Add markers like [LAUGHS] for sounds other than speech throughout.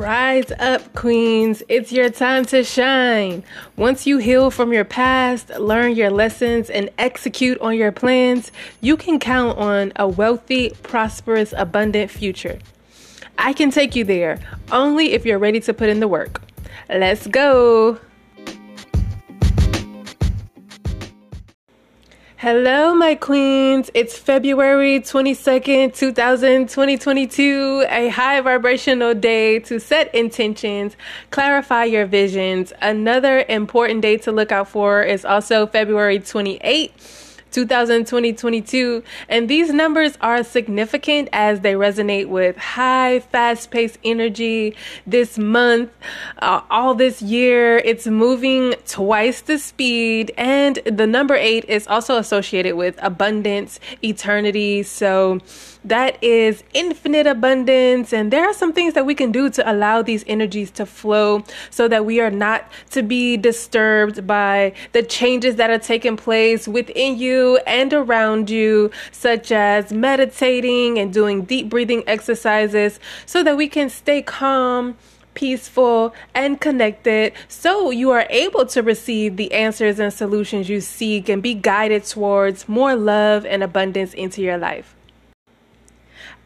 Rise up, queens. It's your time to shine. Once you heal from your past, learn your lessons, and execute on your plans, you can count on a wealthy, prosperous, abundant future. I can take you there only if you're ready to put in the work. Let's go. Hello, my queens. It's February 22nd, 2022, a high vibrational day to set intentions, clarify your visions. Another important day to look out for is also February 28th 2020 and these numbers are significant as they resonate with high fast-paced energy this month uh, all this year it's moving twice the speed and the number 8 is also associated with abundance eternity so that is infinite abundance. And there are some things that we can do to allow these energies to flow so that we are not to be disturbed by the changes that are taking place within you and around you, such as meditating and doing deep breathing exercises so that we can stay calm peaceful, and connected so you are able to receive the answers and solutions you seek and be guided towards more love and abundance into your life.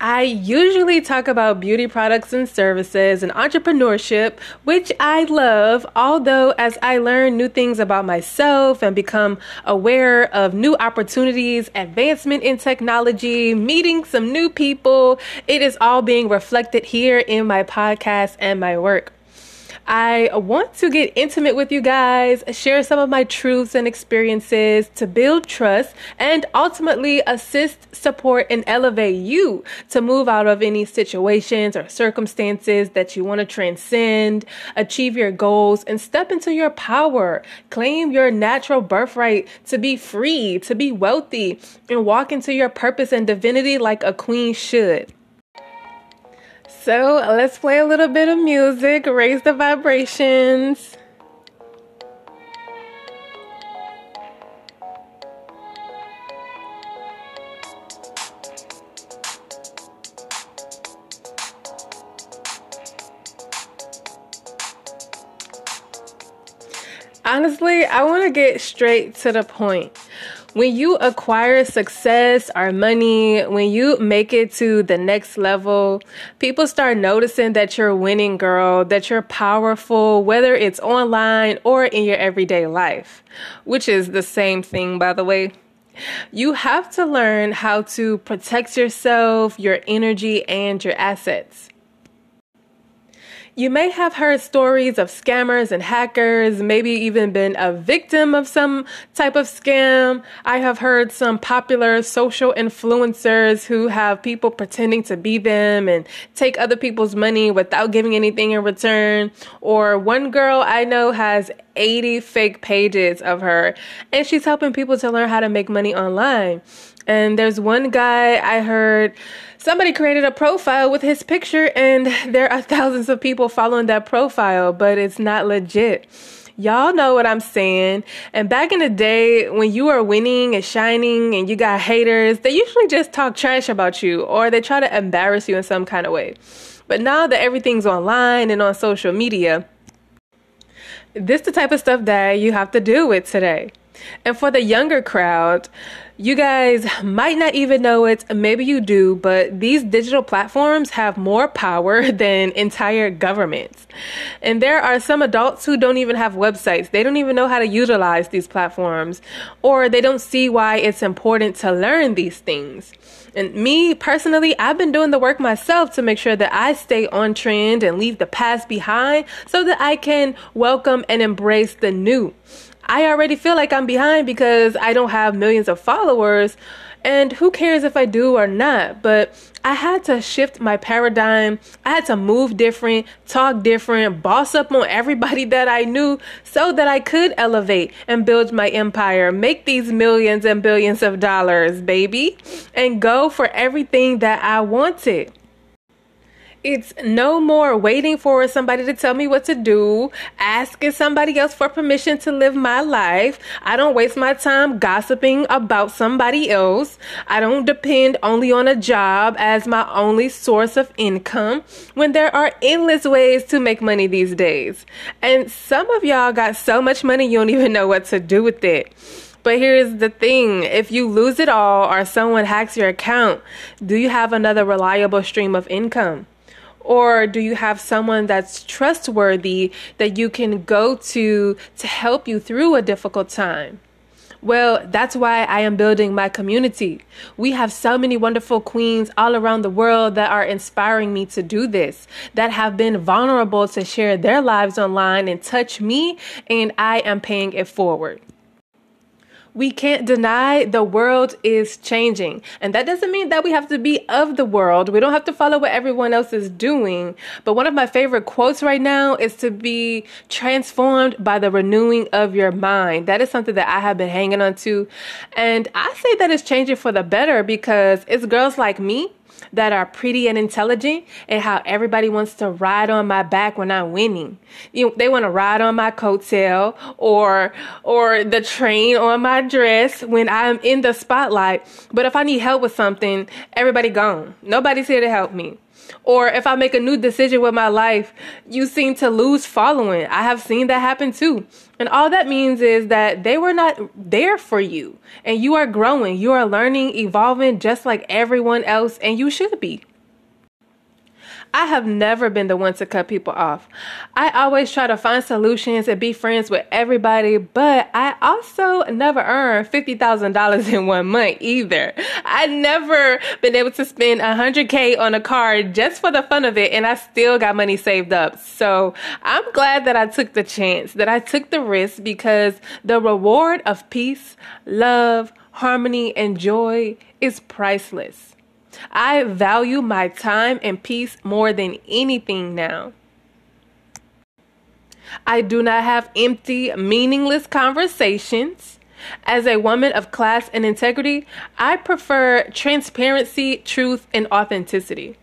I usually talk about beauty products and services and entrepreneurship, which I love, although as I learn new things about myself and become aware of new opportunities, advancement in technology, meeting some new people, it is all being reflected here in my podcast and my work. I want to get intimate with you guys, share some of my truths and experiences to build trust and ultimately assist, support, and elevate you to move out of any situations or circumstances that you want to transcend, achieve your goals, and step into your power. Claim your natural birthright to be free, to be wealthy, and walk into your purpose and divinity like a queen should. So let's play a little bit of music, raise the vibrations. Honestly, I want to get straight to the point when you acquire success or money, when you make it to the next level, people start noticing that you're winning, girl, that you're powerful, whether it's online or in your everyday life, which is the same thing, by the way. You have to learn how to protect yourself, your energy, and your assets. You may have heard stories of scammers and hackers, maybe even been a victim of some type of scam. I have heard some popular social influencers who have people pretending to be them and take other people's money without giving anything in return. Or one girl I know has 80 fake pages of her and she's helping people to learn how to make money online. And there's one guy I heard somebody created a profile with his picture, and there are [LAUGHS] thousands of people following that profile, but it's not legit. Y'all know what I'm saying. And back in the day, when you are winning and shining and you got haters, they usually just talk trash about you or they try to embarrass you in some kind of way. But now that everything's online and on social media, this the type of stuff that you have to deal with today. And for the younger crowd, you guys might not even know it, maybe you do, but these digital platforms have more power [LAUGHS] than entire governments. And there are some adults who don't even have websites. They don't even know how to utilize these platforms, or they don't see why it's important to learn these things. And me personally, I've been doing the work myself to make sure that I stay on trend and leave the past behind so that I can welcome and embrace the new. I already feel like I'm behind because I don't have millions of followers. And who cares if I do or not? But I had to shift my paradigm. I had to move different, talk different, boss up on everybody [LAUGHS] that I knew so that I could elevate and build my empire, make these millions and billions of dollars, baby, and go for everything that I wanted. It's no more waiting for somebody to tell me what to do, asking somebody else for permission to live my life. I don't waste my time gossiping about somebody else. I don't depend only on a job as my only source of income when there are endless ways to make money these days. And some of y'all got so much money you don't even know what to do with it. But here's the thing if you lose it all or someone hacks your account, do you have another reliable stream of income? Or do you have someone that's trustworthy that you can go to to help you through a difficult time? Well, that's why I am building my community. We have so many wonderful queens all around the world that are inspiring me to do this, that have been vulnerable to share their lives online and touch me, and I am paying it forward we can't deny the world is changing. And that doesn't mean that we have to be of the world. We don't have to follow what everyone else is doing. But one of my favorite quotes right now is to be transformed by the renewing of your mind. That is something that I have been hanging on to. And I say that it's changing for the better because it's girls like me that are pretty and intelligent and how everybody wants to ride on my back when I'm winning. You know, they want to ride on my coattail or or the train on my dress when I'm in the spotlight. But if I need help with something, everybody gone. Nobody's here to help me. Or if I make a new decision with my life, you seem to lose following. I have seen that happen too. And all that means is that they were not there for you. And you are growing, you are learning, evolving just like everyone else, and you should be. I have never been the one to cut people off. I always try to find solutions and be friends with everybody, but I also never earned $50,000 in one month either. I never been able to spend 100K on a car just for the fun of it, and I still got money saved up. So I'm glad that I took the chance, that I took the risk because the reward of peace, love, harmony, and joy is priceless. I value my time and peace more than anything now. I do not have empty, meaningless conversations. As a woman of class and integrity, I prefer transparency, truth, and authenticity.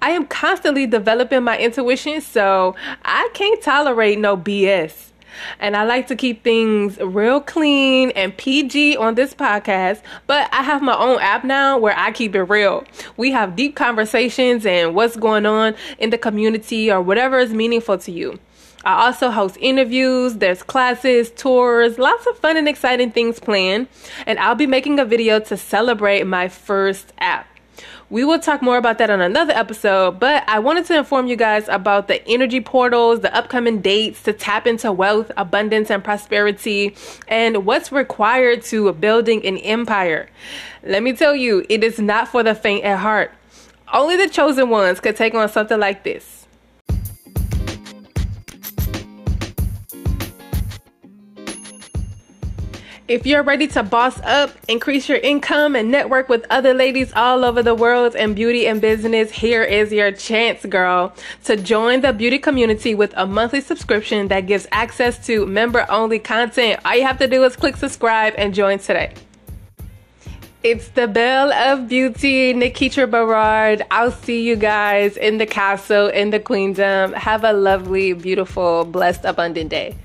I am constantly developing my intuition, so I can't tolerate no BS. And I like to keep things real clean and PG on this podcast, but I have my own app now where I keep it real. We have deep conversations and what's going on in the community or whatever is meaningful to you. I also host interviews, there's classes, tours, lots of fun and exciting things planned. And I'll be making a video to celebrate my first app. We will talk more about that on another episode, but I wanted to inform you guys about the energy portals, the upcoming dates to tap into wealth, abundance, and prosperity, and what's required to building an empire. Let me tell you, it is not for the faint at heart. Only the chosen ones could take on something like this. If you're ready to boss up, increase your income, and network with other ladies all over the world in beauty and business, here is your chance, girl, to join the beauty community with a monthly subscription that gives access to member only content. All you have to do is click subscribe and join today. It's the Belle of Beauty, Nikitra Berard. I'll see you guys in the castle, in the queendom. Have a lovely, beautiful, blessed, abundant day.